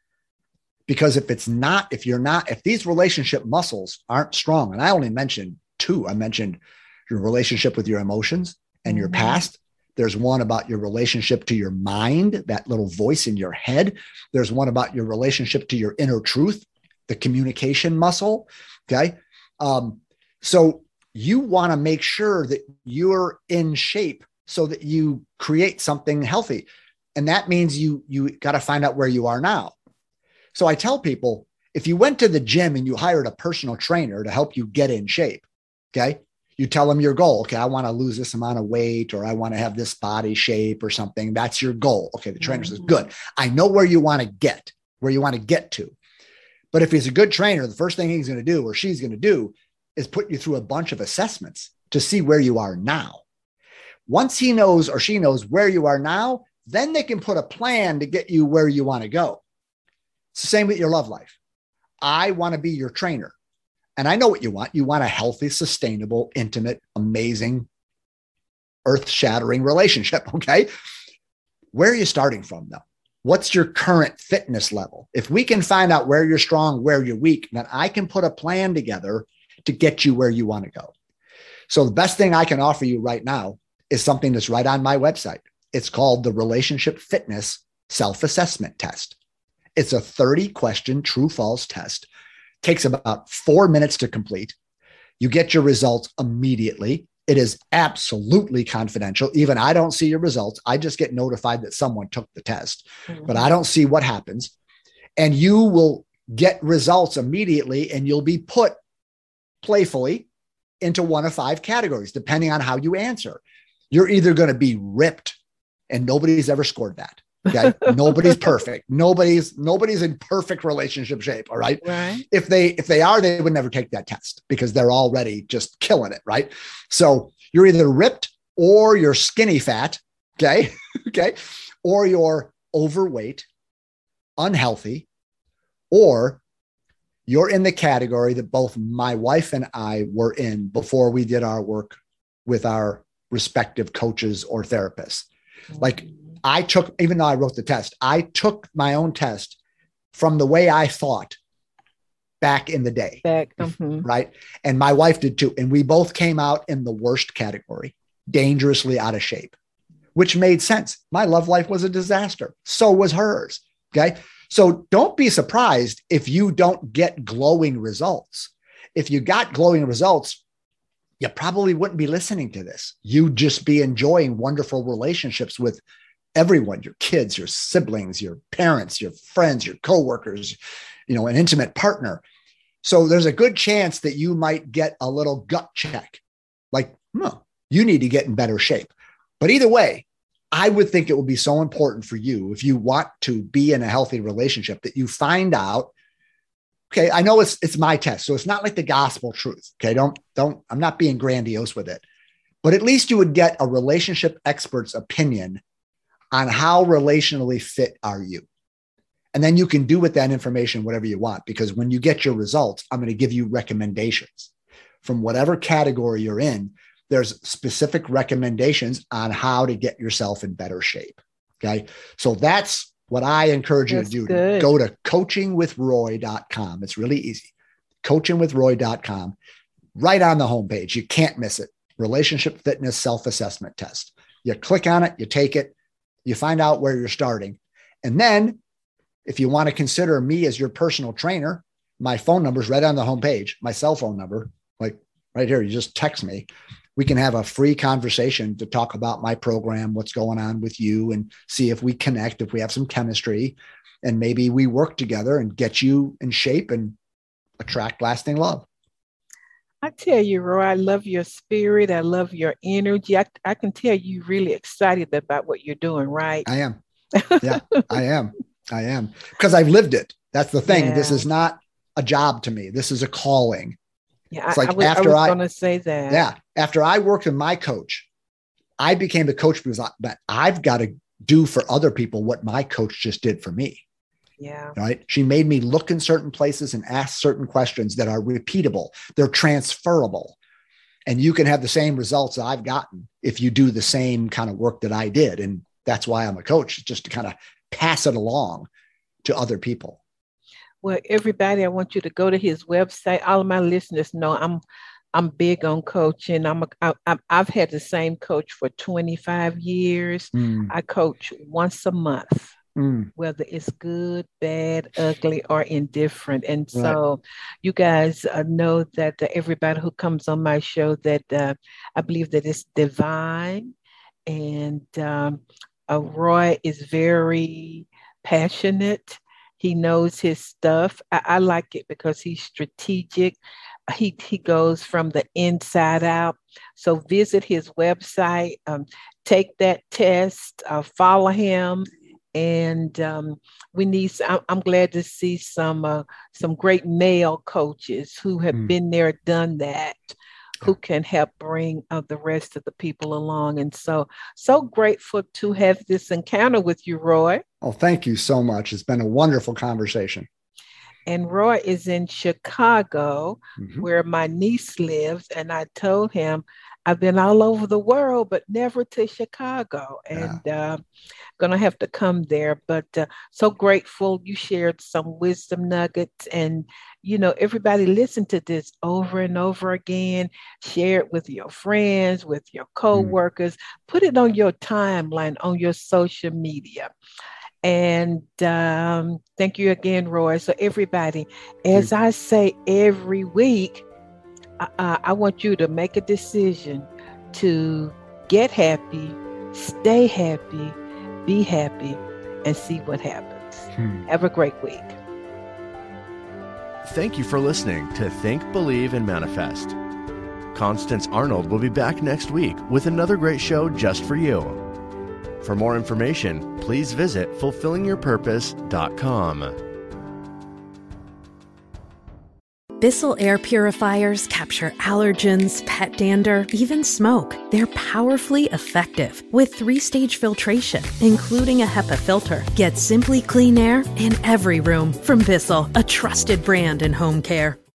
Because if it's not, if you're not, if these relationship muscles aren't strong, and I only mentioned two, I mentioned your relationship with your emotions and your mm-hmm. past, there's one about your relationship to your mind, that little voice in your head. There's one about your relationship to your inner truth, the communication muscle. Okay. Um, so you want to make sure that you're in shape so that you create something healthy. And that means you you got to find out where you are now. So I tell people if you went to the gym and you hired a personal trainer to help you get in shape, okay? you tell them your goal. Okay, I want to lose this amount of weight or I want to have this body shape or something. That's your goal. Okay, the trainer mm-hmm. says, Good. I know where you want to get, where you want to get to. But if he's a good trainer, the first thing he's going to do or she's going to do is put you through a bunch of assessments to see where you are now. Once he knows or she knows where you are now, then they can put a plan to get you where you want to go. It's the same with your love life. I want to be your trainer. And I know what you want. You want a healthy, sustainable, intimate, amazing, earth shattering relationship. Okay. Where are you starting from though? What's your current fitness level? If we can find out where you're strong, where you're weak, then I can put a plan together to get you where you want to go. So the best thing I can offer you right now is something that's right on my website. It's called the Relationship Fitness Self Assessment Test. It's a 30 question true false test takes about four minutes to complete. You get your results immediately. It is absolutely confidential. Even I don't see your results. I just get notified that someone took the test, mm-hmm. but I don't see what happens. And you will get results immediately and you'll be put playfully into one of five categories, depending on how you answer. You're either going to be ripped, and nobody's ever scored that. Okay. nobody's perfect. Nobody's nobody's in perfect relationship shape. All right? right. If they if they are, they would never take that test because they're already just killing it. Right. So you're either ripped or you're skinny fat. Okay. okay. Or you're overweight, unhealthy, or you're in the category that both my wife and I were in before we did our work with our respective coaches or therapists. Like I took, even though I wrote the test, I took my own test from the way I thought back in the day. Back, mm-hmm. right? And my wife did too. And we both came out in the worst category, dangerously out of shape, which made sense. My love life was a disaster. So was hers. Okay. So don't be surprised if you don't get glowing results. If you got glowing results, you probably wouldn't be listening to this. You'd just be enjoying wonderful relationships with everyone your kids your siblings your parents your friends your coworkers you know an intimate partner. So there's a good chance that you might get a little gut check. Like no you need to get in better shape. But either way i would think it would be so important for you if you want to be in a healthy relationship that you find out okay, I know it's it's my test, so it's not like the gospel truth. Okay, don't don't I'm not being grandiose with it, but at least you would get a relationship expert's opinion on how relationally fit are you. And then you can do with that information whatever you want because when you get your results, I'm going to give you recommendations from whatever category you're in. There's specific recommendations on how to get yourself in better shape. Okay. So that's what I encourage you That's to do. good. Go to coachingwithroy.com. It's really easy. Coachingwithroy.com. Right on the homepage. You can't miss it. Relationship fitness self assessment test. You click on it, you take it, you find out where you're starting. And then if you want to consider me as your personal trainer, my phone number is right on the homepage, my cell phone number, like right here. You just text me. We can have a free conversation to talk about my program, what's going on with you, and see if we connect, if we have some chemistry, and maybe we work together and get you in shape and attract lasting love. I tell you, Roy, I love your spirit. I love your energy. I, I can tell you really excited about what you're doing, right? I am. Yeah, I am. I am because I've lived it. That's the thing. This is not a job to me. This is a calling. Yeah, It's I, like I was, after I was I- going to say that. Yeah. After I worked with my coach, I became the coach because I, but I've got to do for other people what my coach just did for me. Yeah. Right. She made me look in certain places and ask certain questions that are repeatable, they're transferable. And you can have the same results I've gotten if you do the same kind of work that I did. And that's why I'm a coach, just to kind of pass it along to other people. Well, everybody, I want you to go to his website. All of my listeners know I'm I'm big on coaching. I'm a, I, I've had the same coach for 25 years. Mm, I coach once a month. Mm, whether it's good, bad, ugly, or indifferent. And so, you guys uh, know that uh, everybody who comes on my show that uh, I believe that it's divine, and um, uh, Roy is very passionate. He knows his stuff. I, I like it because he's strategic. He he goes from the inside out. So visit his website. Um, take that test. Uh, follow him and um, we need. I'm, I'm glad to see some uh, some great male coaches who have Mm. been there, done that, who can help bring uh, the rest of the people along. And so, so grateful to have this encounter with you, Roy. Oh, thank you so much. It's been a wonderful conversation. And Roy is in Chicago, Mhm. where my niece lives, and I told him I've been all over the world, but never to Chicago, and uh, gonna have to come there. But uh, so grateful you shared some wisdom nuggets, and you know everybody listen to this over and over again. Share it with your friends, with your coworkers. Put it on your timeline on your social media. And um, thank you again, Roy. So, everybody, as I say every week, I, want you to make a decision to get happy, stay happy, be happy, and see what happens. Hmm. Have a great week. Thank you for listening to Think, Believe, and Manifest. Constance Arnold will be back next week with another great show just for you. For more information, please visit fulfillingyourpurpose.com. Bissell air purifiers capture allergens, pet dander, even smoke. They're powerfully effective with three stage filtration, including a HEPA filter. Get simply clean air in every room from Bissell, a trusted brand in home care.